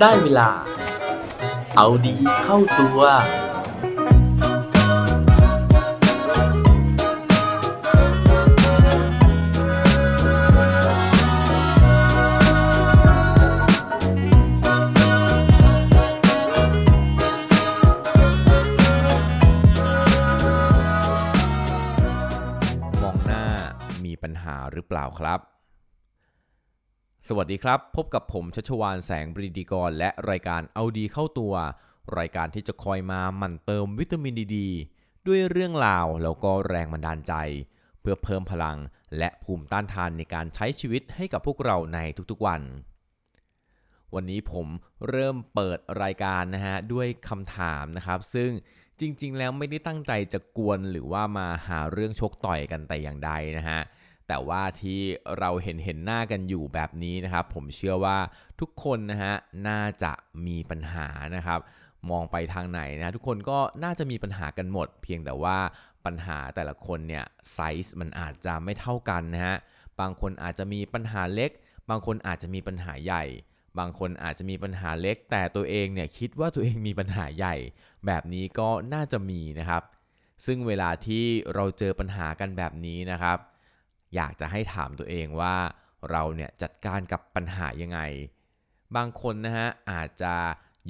ได้เวลา เอาดีเข้าตัว มองหน้ามีปัญหาหรือเปล่าครับ สวัสดีครับ พบกับผมชัชวานแสงบริดีกร และรายการเอาดีเข้าตัว รายการที่จะคอยมาหมั่นเติมวิตามินดีดด้วยเรื่องราวแล้วก็แรงบันดาลใจ เพื่อเพิ่มพลังและภูมิต้านทานในการใช้ชีวิตให้กับพวกเราในทุกๆวัน วันนี้ผมเริ่มเปิดรายการนะฮะด้วยคำถามนะครับ ซึ่งจริงๆ แล้วไม่ได้ตั้งใจจะกวนหรือว่ามาหาเรื่องชกต่อยกันแต่อย่างใดนะฮะ แต่ว่าที่เราเห็นเห็นหน้ากันอยู่แบบนี้นะครับ ผมเชื่อว่าทุกคนนะฮะน่าจะมีปัญหานะครับ มองไปทางไหนนะทุกคนก็น่าจะมีปัญหากันหมด เพียงแต่ว่าปัญหาแต่ละคนเนี่ยไซส์มันอาจจะไม่เท่ากันนะฮะบางคนอาจจะมีปัญหาเล็ก บางคนอาจจะมีปัญหาใหญ่ บางคนอาจจะมีปัญหาเล็ก แต่ตัวเองเนี่ยคิดว่าตัวเองมีปัญหาใหญ่ แบบนี้ก็น่าจะมีนะครับ ซึ่งเวลาที่เราเจอปัญหากันแบบนี้นะครับ อยากจะให้ถามตัวเองว่าเราเนี่ยจัดการกับปัญหายังไง บางคนนะฮะอาจจะ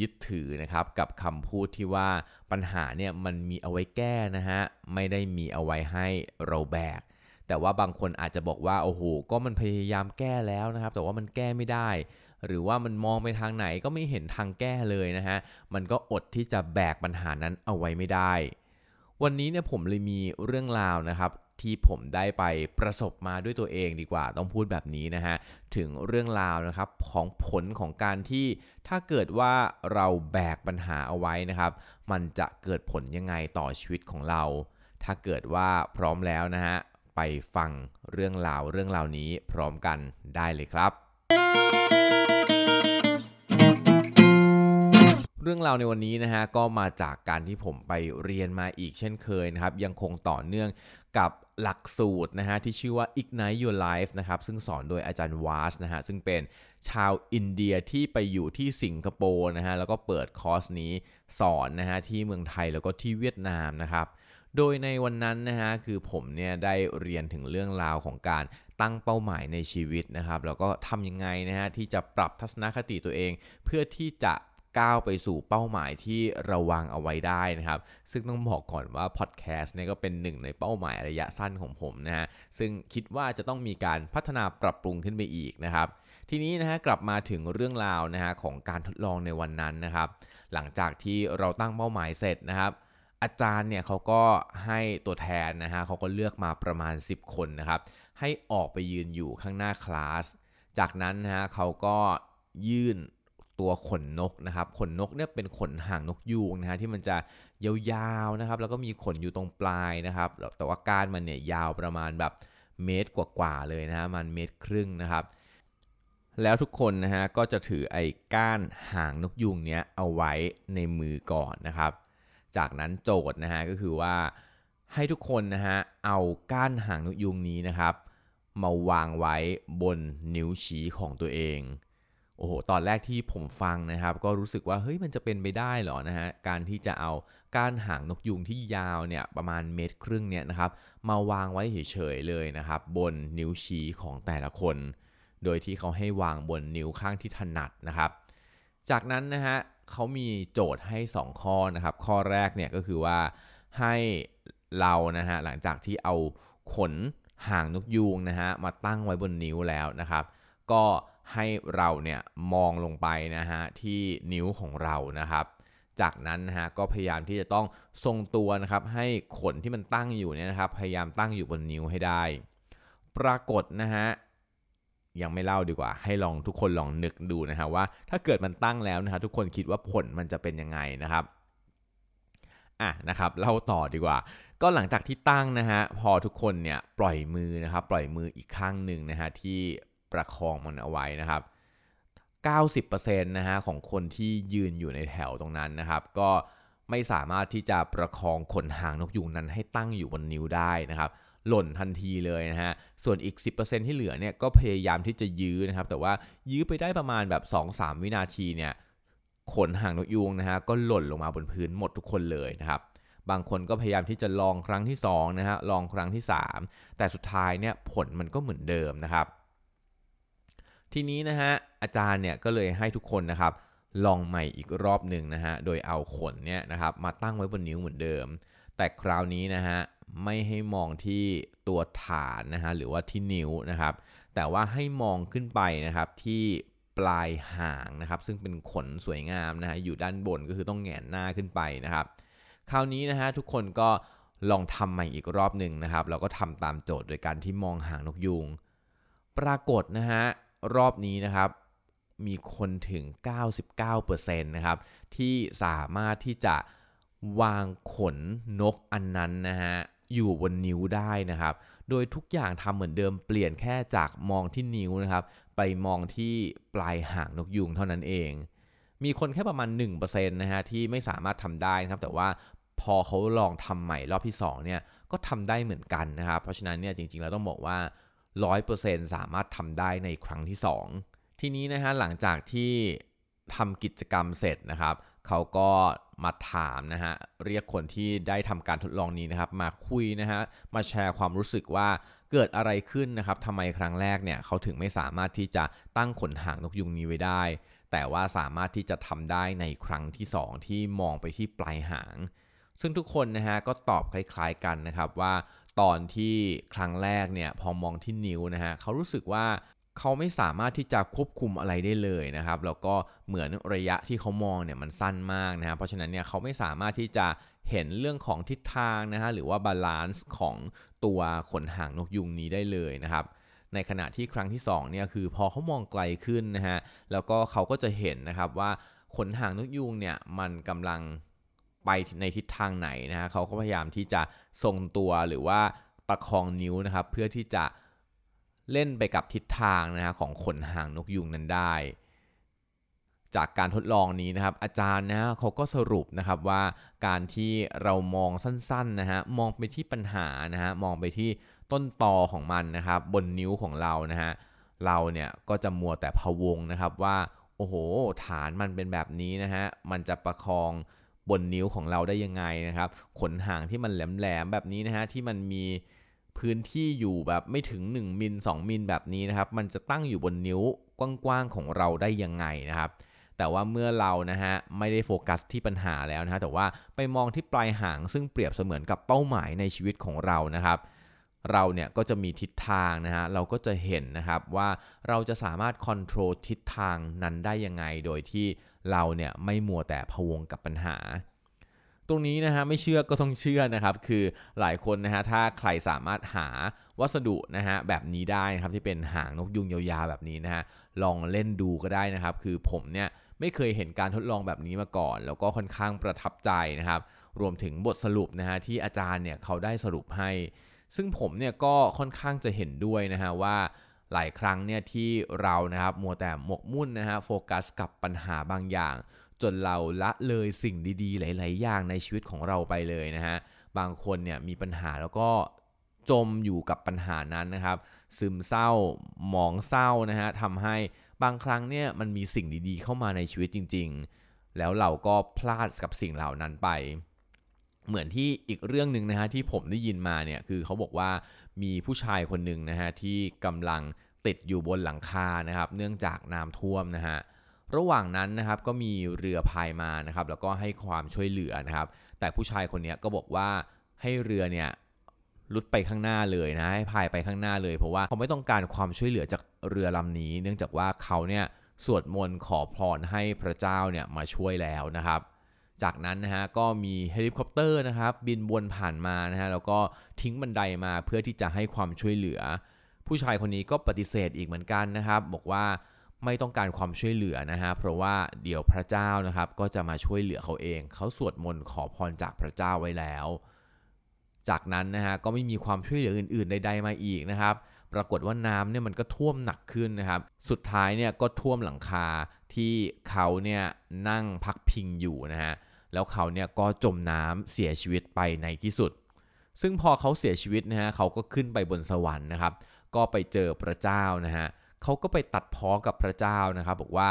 ยึดถือนะครับกับคำพูดที่ว่าปัญหาเนี่ยมันมีเอาไว้แก้นะฮะไม่ได้มีเอาไว้ให้เราแบก แต่ว่าบางคนอาจจะบอกว่าโอ้โหก็มันพยายามแก้แล้วนะครับ แต่ว่ามันแก้ไม่ได้ หรือว่ามันมองไปทางไหนก็ไม่เห็นทางแก้เลยนะฮะมันก็อดที่จะแบกปัญหานั้นเอาไว้ไม่ได้ วันนี้เนี่ยผมเลยมีเรื่องราวนะครับ ที่ผมได้ไปประสบมาด้วยตัวเองดีกว่าต้องพูดแบบนี้นะฮะ ถึงเรื่องราวนะครับของผลของการที่ถ้าเกิดว่าเราแบกปัญหาเอาไว้นะครับ มันจะเกิดผลยังไงต่อชีวิตของเรา ถ้าเกิดว่าพร้อมแล้วนะฮะ ไปฟังเรื่องราวเรื่องราวนี้พร้อมกันได้เลยครับเรื่องราวในวันนี้นะฮะก็มาจากการที่ผมไปเรียนมาอีกเช่นเคยนะครับ ยังคงต่อเนื่อง กับหลักสูตรนะฮะที่ชื่อว่า Ignite Your Life นะครับซึ่งสอนโดยอาจารย์วาสนะฮะซึ่งเป็นชาวอินเดียที่ไปอยู่ที่สิงคโปร์นะฮะแล้วก็เปิดคอร์สนี้สอนนะฮะที่เมืองไทยแล้วก็ที่เวียดนามนะครับโดยในวันนั้นนะฮะคือผมเนี่ยได้เรียนถึงเรื่องราวของการตั้งเป้าหมายในชีวิตนะครับแล้วก็ทำยังไงนะฮะที่จะปรับทัศนคติตัวเอง เพื่อที่จะ ก้าวไปสู่เป้าหมายที่เราวางเอาไว้ได้นะครับ ซึ่งต้องบอกก่อนว่าพอดแคสต์เนี่ยก็เป็นหนึ่งในเป้าหมายระยะสั้นของผมนะฮะซึ่งคิดว่าจะต้องมีการพัฒนาปรับปรุงขึ้นไปอีกนะครับ ทีนี้นะฮะกลับมาถึงเรื่องราวนะฮะของการทดลองในวันนั้นนะครับ หลังจากที่เราตั้งเป้าหมายเสร็จนะครับ อาจารย์เนี่ยเขาก็ให้ตัวแทนนะฮะเขาก็เลือกมาประมาณ 10 คนนะครับ ให้ออกไปยืนอยู่ข้างหน้าคลาสจากนั้นนะฮะเขาก็ยื่น ตัวขนนกนะครับขนนกเนี่ยเป็นขนหางนกยูงนะฮะที่มันจะยาวๆนะครับแล้วก็มีขนอยู่ตรงปลายนะครับแต่ว่าก้านมันเนี่ยยาวประมาณแบบเมตรกว่าๆเลยนะฮะมันเมตรครึ่งนะครับ แล้วทุกคนนะฮะก็จะถือไอ้ก้านหางนกยูงเนี้ยเอาไว้ในมือก่อนนะครับ จากนั้นโจทย์นะฮะก็คือว่าให้ทุกคนนะฮะเอาก้านหางนกยูงนี้นะครับ มาวางไว้บนนิ้วชี้ของตัวเอง โอ้โห ตอนแรกที่ผมฟังนะครับ ก็รู้สึกว่าเฮ้ยมันจะเป็นไปได้เหรอนะฮะ การที่จะเอาก้านหางนกยูงที่ยาวเนี่ยประมาณเมตรครึ่งเนี่ยนะครับ มาวางไว้เฉยๆเลยนะครับ บนนิ้วชี้ของแต่ละคน โดยที่เขาให้วางบนนิ้วข้างที่ถนัดนะครับ จากนั้นนะฮะเขามีโจทย์ให้ 2 ข้อนะครับ ข้อแรกเนี่ยก็คือว่าให้เรานะฮะหลังจากที่เอาขนหางนกยูงนะฮะมาตั้งไว้บนนิ้วแล้วนะครับ ก็ ให้เราเนี่ยมองลงไปนะฮะที่นิ้วของเรานะครับ จากนั้นนะฮะก็พยายามที่จะต้องทรงตัวนะครับ ให้ขนที่มันตั้งอยู่เนี่ยนะครับ พยายามตั้งอยู่บนนิ้วให้ได้ ปรากฏนะฮะยังไม่เล่าดีกว่า ให้ลองทุกคนลองนึกดูนะฮะว่า ถ้าเกิดมันตั้งแล้วนะฮะทุกคนคิดว่าผลมันจะเป็นยังไงนะครับอะนะครับเล่าต่อดีกว่า ก็หลังจากที่ตั้งนะฮะพอทุกคนเนี่ยปล่อยมือนะครับปล่อยมืออีกข้างหนึ่งนะฮะที่ ประคองมันเอาไว้นะครับ 90%นะฮะของคนที่ยืนอยู่ในแถวตรงนั้นนะครับ ก็ไม่สามารถที่จะประคองขนหางนกยูงนั้นให้ตั้งอยู่บนนิ้วได้นะครับ หล่นทันทีเลยนะฮะ ส่วนอีก 10%ที่เหลือเนี่ยก็พยายามที่จะยื้อนะครับ แต่ว่ายื้อไปได้ประมาณแบบ 2-3 วินาทีเนี่ยขนหางนกยูงนะฮะก็หล่นลงมาบนพื้นหมดทุกคนเลยนะครับ บางคนก็พยายามที่จะลองครั้งที่2นะฮะลองครั้งที่ 3 แต่สุดท้ายเนี่ยผลมันก็เหมือนเดิมนะครับ ทีนี้นะฮะอาจารย์เนี่ยก็เลยให้ทุกคนนะครับลองใหม่อีกรอบหนึ่งนะฮะโดยเอาขนเนี่ยนะครับมาตั้งไว้บนนิ้วเหมือนเดิม แต่คราวนี้นะฮะไม่ให้มองที่ตัวฐานนะฮะหรือว่าที่นิ้วนะครับ แต่ว่าให้มองขึ้นไปนะครับที่ปลายหางนะครับซึ่งเป็นขนสวยงามนะฮะอยู่ด้านบนก็คือต้องแหงนหน้าขึ้นไปนะครับ คราวนี้นะฮะทุกคนก็ลองทำใหม่อีกรอบหนึ่งนะครับแล้วก็ทำตามโจทย์โดยการที่มองหางนกยูงปรากฏนะฮะ รอบนี้นะครับมีคนถึง 99%นะครับที่สามารถที่จะวางขนนกอันนั้นนะฮะอยู่บนนิ้วได้นะครับ โดยทุกอย่างทำเหมือนเดิมเปลี่ยนแค่จากมองที่นิ้วนะครับ ไปมองที่ปลายหางนกยูงเท่านั้นเอง มีคนแค่ประมาณ 1%นะฮะที่ไม่สามารถทำได้นะครับ แต่ว่าพอเขาลองทำใหม่รอบที่ 2 เนี่ยก็ทำได้เหมือนกันนะครับ เพราะฉะนั้นเนี่ยจริงๆเราต้องบอกว่า 100%สามารถทำได้ในครั้งที่ 2 ทีนี้นะฮะหลังจากที่ทำกิจกรรมเสร็จนะครับ เขาก็มาถามนะฮะเรียกคนที่ได้ทำการทดลองนี้นะครับ มาคุยนะฮะมาแชร์ความรู้สึกว่าเกิดอะไรขึ้นนะครับทำไมครั้งแรกเนี่ยเขาถึงไม่สามารถที่จะตั้งขนหางนกยุงนี้ไว้ได้ แต่ว่าสามารถที่จะทำได้ในครั้งที่ 2 ที่มองไปที่ปลายหาง ซึ่งทุกคนนะฮะก็ตอบคล้ายๆกันนะครับว่า ตอนที่ครั้งแรกเนี่ยพอมองที่นิ้วนะฮะเขารู้สึกว่าเขาไม่สามารถที่จะควบคุมอะไรได้เลยนะครับแล้วก็เหมือนระยะที่เขามองเนี่ยมันสั้นมากนะฮะเพราะฉะนั้นเนี่ยเขาไม่สามารถที่จะเห็นเรื่องของทิศทางนะฮะหรือว่า balance ของตัวขนหางนกยุงนี้ได้เลยนะครับในขณะที่ครั้งที่2เนี่ยคือพอเขามองไกลขึ้นนะฮะแล้วก็เขาก็จะเห็นนะครับว่าขนหางนกยุงเนี่ยมันกำลัง ไปในทิศทางไหนนะฮะเขาก็พยายามที่จะทรงตัวหรือว่าประคองนิ้วนะครับ เพื่อที่จะเล่นไปกับทิศทางนะฮะของขนหางนกยุงนั้นได้ จากการทดลองนี้นะครับ อาจารย์นะเขาก็สรุปนะครับว่าการที่เรามองสั้นๆนะฮะมองไปที่ปัญหานะฮะมองไปที่ต้นตอของมันนะครับ บนนิ้วของเรานะฮะเราเนี่ยก็จะมัวแต่พะวงนะครับว่าโอ้โห ฐานมันเป็นแบบนี้นะฮะมันจะประคอง บนนิ้วของเราได้ยังไงนะครับ ขนหางที่มันแหลมๆแบบนี้นะฮะที่มันมีพื้นที่อยู่แบบไม่ถึง 1 มิล 2 มิลแบบนี้นะครับ มันจะตั้งอยู่บนนิ้วกว้างๆของเราได้ยังไงนะครับ แต่ว่าเมื่อเรานะฮะไม่ได้โฟกัสที่ปัญหาแล้วนะฮะแต่ว่าไปมองที่ปลายหางซึ่งเปรียบเสมือนกับเป้าหมายในชีวิตของเรานะครับ เราเนี่ยก็จะมีทิศทางนะฮะเราก็จะเห็นนะครับว่าเราจะสามารถ control ทิศทางนั้นได้ยังไง โดยที่เราเนี่ยไม่มัวแต่พะวงกับปัญหาตรงนี้นะฮะไม่เชื่อก็ต้องเชื่อนะครับ คือหลายคนนะฮะถ้าใครสามารถหาวัสดุนะฮะแบบนี้ได้นะครับที่เป็นหางนกยุงยาวๆแบบนี้นะฮะลองเล่นดูก็ได้นะครับ คือผมเนี่ยไม่เคยเห็นการทดลองแบบนี้มาก่อน แล้วก็ค่อนข้างประทับใจนะครับ รวมถึงบทสรุปนะฮะที่อาจารย์เนี่ยเขาได้สรุปให้ ซึ่งผมเนี่ยก็ค่อนข้างจะเห็นด้วยนะฮะว่าหลายครั้งเนี่ยที่เรานะครับมัวแต่หมกมุ่นนะฮะโฟกัสกับปัญหาบางอย่าง จนเราละเลยสิ่งดีๆ หลาย ๆ อย่างในชีวิตของเราไปเลยนะฮะบางคนเนี่ยมีปัญหาแล้วก็จมอยู่กับปัญหานั้นนะครับ ซึมเศร้าหมองเศร้านะฮะทำให้บางครั้งเนี่ยมันมีสิ่งดีๆ เข้ามาในชีวิตจริง ๆ แล้วเราก็พลาดกับสิ่งเหล่านั้นไป เหมือนที่อีกเรื่องหนึ่งนะฮะที่ผมได้ยินมาเนี่ยคือเขาบอกว่ามีผู้ชายคนหนึ่งนะฮะที่กำลังติดอยู่บนหลังคานะครับเนื่องจากน้ำท่วมนะฮะระหว่างนั้นนะครับก็มีเรือพายมานะครับแล้วก็ให้ความช่วยเหลือนะครับ แต่ผู้ชายคนนี้ก็บอกว่าให้เรือเนี่ยรุดไปข้างหน้าเลยนะให้พายไปข้างหน้าเลย เพราะว่าเขาไม่ต้องการความช่วยเหลือจากเรือลำนี้ เนื่องจากว่าเขาเนี่ยสวดมนต์ขอพรให้พระเจ้าเนี่ยมาช่วยแล้วนะครับ จากนั้นนะฮะก็มีเฮลิคอปเตอร์นะครับบินวนผ่านมานะฮะแล้วก็ทิ้งบันไดมาเพื่อที่จะให้ความช่วยเหลือ ผู้ชายคนนี้ก็ปฏิเสธอีกเหมือนกันนะครับ บอกว่าไม่ต้องการความช่วยเหลือนะฮะเพราะว่าเดี๋ยวพระเจ้านะครับก็จะมาช่วยเหลือเขาเอง เขาสวดมนต์ขอพรจากพระเจ้าไว้แล้ว จากนั้นนะฮะก็ไม่มีความช่วยเหลืออื่นๆใดๆมาอีกนะครับ ปรากฏว่าน้ำเนี่ยมันก็ท่วมหนักขึ้นนะครับ สุดท้ายเนี่ยก็ท่วมหลังคาที่เขาเนี่ยนั่งพักพิงอยู่นะฮะ แล้วเขาเนี่ยก็จมน้ำเสียชีวิตไปในที่สุด ซึ่งพอเขาเสียชีวิตนะฮะเขาก็ขึ้นไปบนสวรรค์นะครับ ก็ไปเจอพระเจ้านะฮะเขาก็ไปตัดพ้อกับพระเจ้านะครับ บอกว่า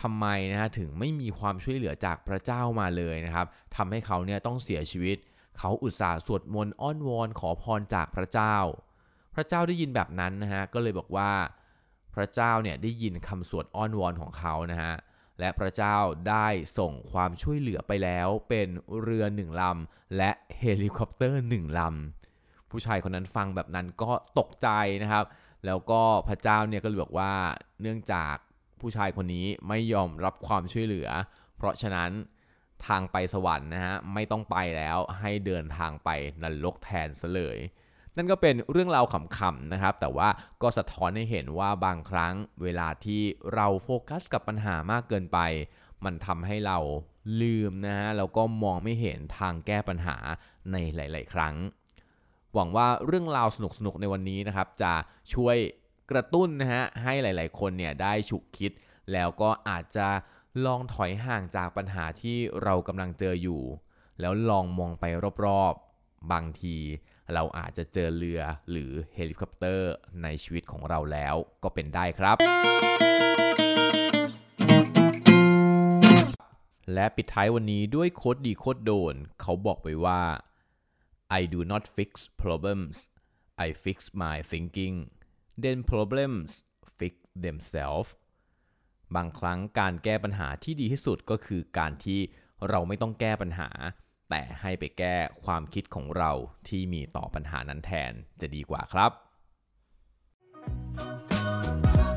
ทำไมนะฮะถึงไม่มีความช่วยเหลือจากพระเจ้ามาเลยนะครับทำให้เขาเนี่ยต้องเสียชีวิต เขาอุตส่าห์สวดมนต์อ้อนวอนขอพรจากพระเจ้า พระเจ้าได้ยินแบบนั้นนะฮะก็เลยบอกว่าพระเจ้าเนี่ยได้ยินคำสวดอ้อนวอนของเขานะฮะ และพระเจ้าได้ส่งความช่วยเหลือไปแล้วเป็นเรือหนึ่งลำและเฮลิคอปเตอร์หนึ่งลำผู้ชายคนนั้นฟังแบบนั้นก็ตกใจนะครับ แล้วก็พระเจ้าเนี่ยก็เลยบอกว่าเนื่องจากผู้ชายคนนี้ไม่ยอมรับความช่วยเหลือ เพราะฉะนั้นทางไปสวรรค์นะฮะไม่ต้องไปแล้วให้เดินทางไปนรกแทนซะเลย นั่นก็เป็นเรื่องราวขำๆนะครับ แต่ว่าก็สะท้อนให้เห็นว่าบางครั้งเวลาที่เราโฟกัสกับปัญหามากเกินไป มันทำให้เราลืมนะฮะแล้วก็มองไม่เห็นทางแก้ปัญหาในหลาย ๆ ครั้ง หวังว่าเรื่องราวสนุกๆในวันนี้นะครับ จะช่วยกระตุ้นนะฮะให้หลาย ๆ คนเนี่ยได้ฉุกคิด แล้วก็อาจจะลองถอยห่างจากปัญหาที่เรากำลังเจออยู่ แล้วลองมองไปรอบๆ บางที เราอาจจะเจอเรือหรือเฮลิคอปเตอร์ในชีวิตของเราแล้วก็เป็นได้ครับ และปิดท้ายวันนี้ด้วยโคดดีโคดโดน เขาบอกไว้ว่า I do not fix problems I fix my thinking then problems fix themselves บางครั้งการแก้ปัญหาที่ดีที่สุดก็คือการที่เราไม่ต้องแก้ปัญหา แต่ให้ไปแก้ความคิดของเราที่มีต่อปัญหานั้นแทนจะดีกว่าครับ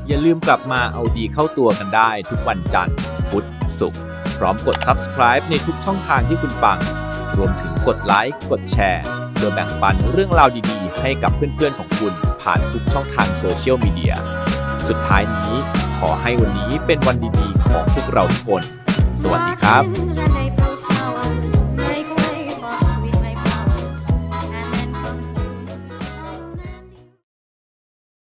อย่าลืมกลับมาเอาดีเข้าตัวกันได้ทุกวันจันทร์ พุธ ศุกร์ พร้อมกด subscribe ในทุกช่องทางที่คุณฟัง รวมถึงกดไลค์ กดแชร์โดยแบ่งปันเรื่องราวดีๆ ให้กับเพื่อนๆของคุณผ่านทุกช่องทางโซเชียลมีเดีย สุดท้ายนี้ขอให้วันนี้เป็นวันดีๆ ของพวกเราทุกคน สวัสดีครับ